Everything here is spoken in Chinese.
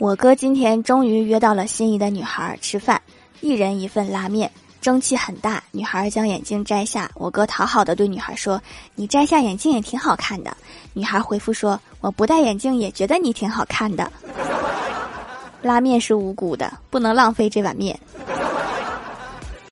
我哥今天终于约到了心仪的女孩吃饭，一人一份拉面，蒸汽很大。女孩将眼镜摘下，我哥讨好的对女孩说：你摘下眼镜也挺好看的。女孩回复说：我不戴眼镜也觉得你挺好看的。拉面是无辜的，不能浪费这碗面。